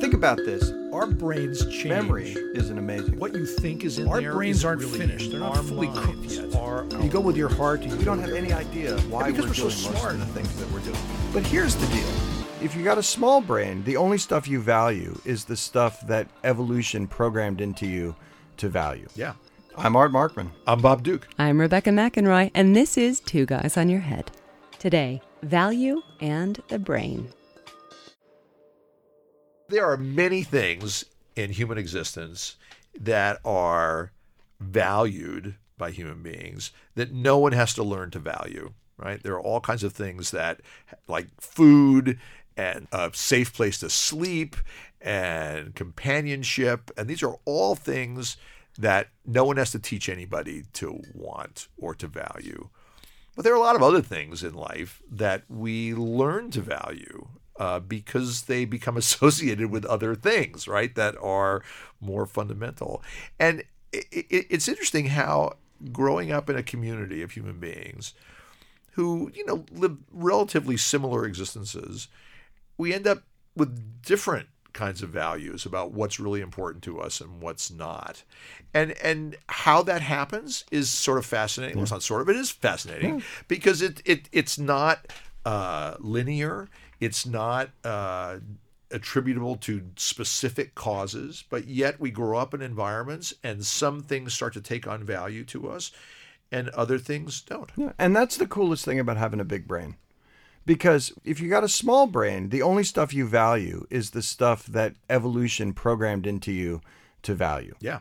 Think about this. Our brains change. Memory isn't amazing. What you think is in Our there brains is aren't really finished. They're not our fully cooked yet. You go with your heart. You we don't have any idea why because we're, we're so doing most smart. of the things that we're doing. But here's the deal. If you got a small brain, the only stuff you value is the stuff that evolution programmed into you to value. Yeah. I'm Art Markman. I'm Bob Duke. I'm Rebecca McInroy, and this is Two Guys on Your Head. Today, value and the brain. There are many things in human existence that are valued by human beings that no one has to learn to value, right? There are all kinds of things that, like food and a safe place to sleep and companionship. And these are all things that no one has to teach anybody to want or to value. But there are a lot of other things in life that we learn to value uh, because they become associated with other things, right, that are more fundamental. And it, it, it's interesting how growing up in a community of human beings who, you know, live relatively similar existences, we end up with different kinds of values about what's really important to us and what's not. And and how that happens is sort of fascinating. Well, it's not sort of, it is fascinating because it, it it's not uh, linear. It's not uh, attributable to specific causes, but yet we grow up in environments and some things start to take on value to us and other things don't. Yeah, and that's the coolest thing about having a big brain. Because if you got a small brain, the only stuff you value is the stuff that evolution programmed into you to value. Yeah.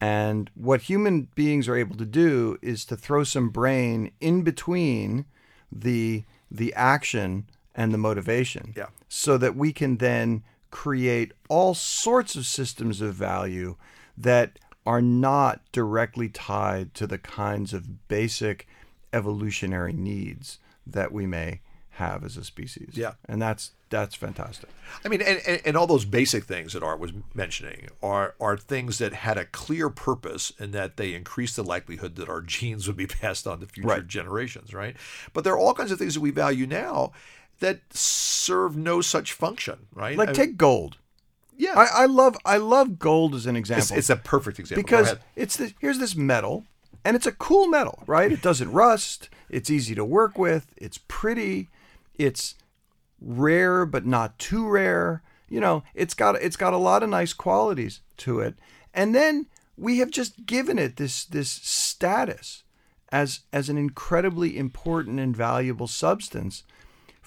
And what human beings are able to do is to throw some brain in between the the action and the motivation. Yeah. So that we can then create all sorts of systems of value that are not directly tied to the kinds of basic evolutionary needs that we may have as a species. Yeah. And that's that's fantastic. I mean, and, and, and all those basic things that Art was mentioning are are things that had a clear purpose in that they increase the likelihood that our genes would be passed on to future Right. generations, right? But there are all kinds of things that we value now that serve no such function, right? Like I- take gold. yeah, I, I love I love gold as an example. it's, it's a perfect example. Because it's the here's this metal and it's a cool metal right? It doesn't rust. It's easy to work with. It's pretty. It's rare but not too rare. You know it's got it's got a lot of nice qualities to it. And then we have just given it this this status as as an incredibly important and valuable substance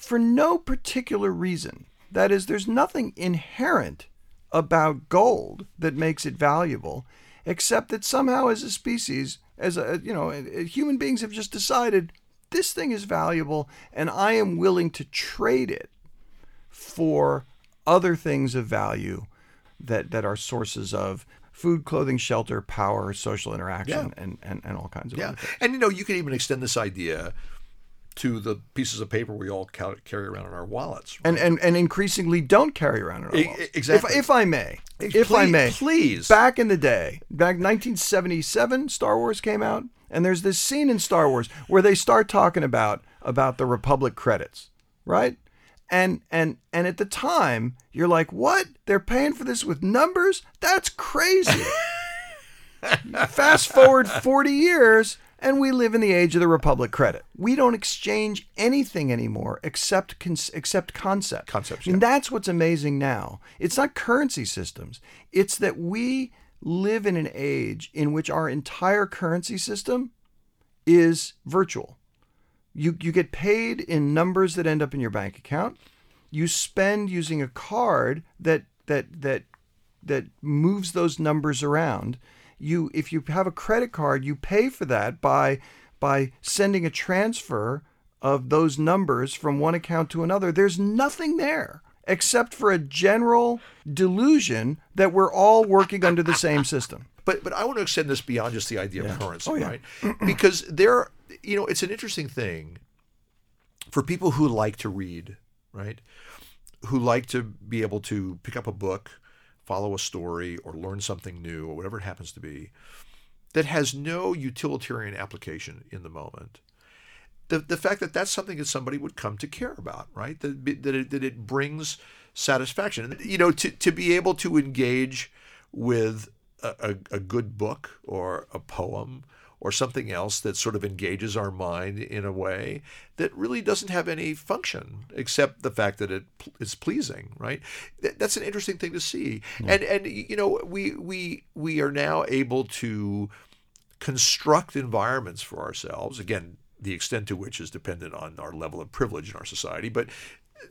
for no particular reason. That is, there's nothing inherent about gold that makes it valuable, except that somehow, as a species, as a you know, human beings have just decided this thing is valuable, and I am willing to trade it for other things of value that that are sources of food, clothing, shelter, power, social interaction, and, and and all kinds of Yeah, other things. and you know, you can even extend this idea to the pieces of paper we all carry around in our wallets. and and and increasingly don't carry around in our wallets. exactly. If, if I may, if I please- may, please. Back in the day, back 1977, Star Wars came out, and there's this scene in Star Wars where they start talking about about the Republic credits, right? And and and at the time, you're like, what? They're paying for this with numbers? That's crazy. Fast forward 40 years, and we live in the age of the Republic credit. We don't exchange anything anymore except cons- except concepts. Concepts, And that's what's amazing now. It's not currency systems. It's that we live in an age in which our entire currency system is virtual. You you get paid in numbers that end up in your bank account. You spend using a card that that that that moves those numbers around. You if you have a credit card, you pay for that by by sending a transfer of those numbers from one account to another. There's nothing there except for a general delusion that we're all working under the same system. But but I want to extend this beyond just the idea of currency, Oh, yeah. right? because there, you know, it's an interesting thing for people who like to read, right? Who like to be able to pick up a book, follow a story, or learn something new, or whatever it happens to be, that has no utilitarian application in the moment. the, the fact that that's something that somebody would come to care about, right? That, that, it, that it brings satisfaction. You know, to, to be able to engage with a, a, a good book or a poem or something else that sort of engages our mind in a way that really doesn't have any function except the fact that it is pleasing, right? That's an interesting thing to see. Hmm. And and you know, we we we are now able to construct environments for ourselves. Again, the extent to which is dependent on our level of privilege in our society, but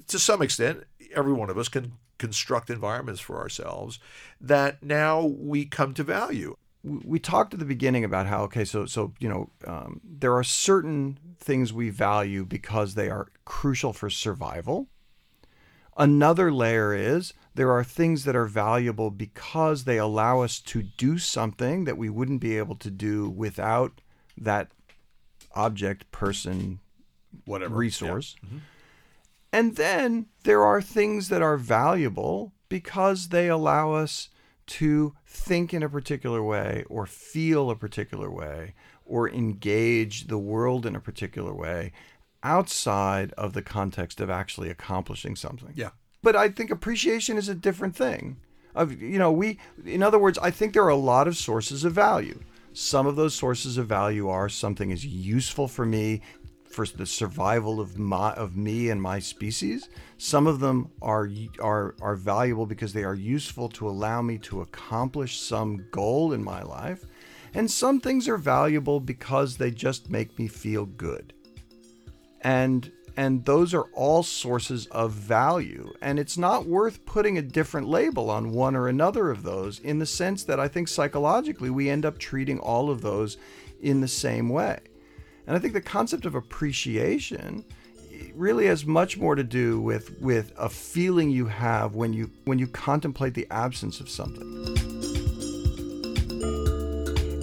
to some extent, every one of us can construct environments for ourselves that now we come to value we talked at the beginning about how okay so so you know um, there are certain things we value because they are crucial for survival another layer is there are things that are valuable because they allow us to do something that we wouldn't be able to do without that object person whatever resource Yeah. Mhm. and then there are things that are valuable because they allow us to think in a particular way or feel a particular way or engage the world in a particular way outside of the context of actually accomplishing something. Yeah. But I think appreciation is a different thing. Of you know, we in other words, I think there are a lot of sources of value. Some of those sources of value are something is useful for me for the survival of my of me and my species. Some of them are are are valuable because they are useful to allow me to accomplish some goal in my life. And some things are valuable because they just make me feel good. And and those are all sources of value. And it's not worth putting a different label on one or another of those in the sense that I think psychologically we end up treating all of those in the same way. And I think the concept of appreciation really has much more to do with with a feeling you have when you when you contemplate the absence of something.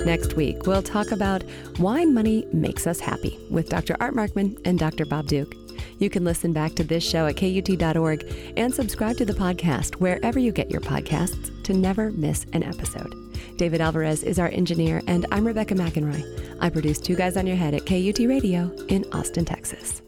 Next week, we'll talk about why money makes us happy with Dr. Art Markman and Dr. Bob Duke. You can listen back to this show at KUT.org and subscribe to the podcast wherever you get your podcasts to never miss an episode. David Alvarez is our engineer, and I'm Rebecca McInroy. I produce Two Guys on Your Head at KUT Radio in Austin, Texas.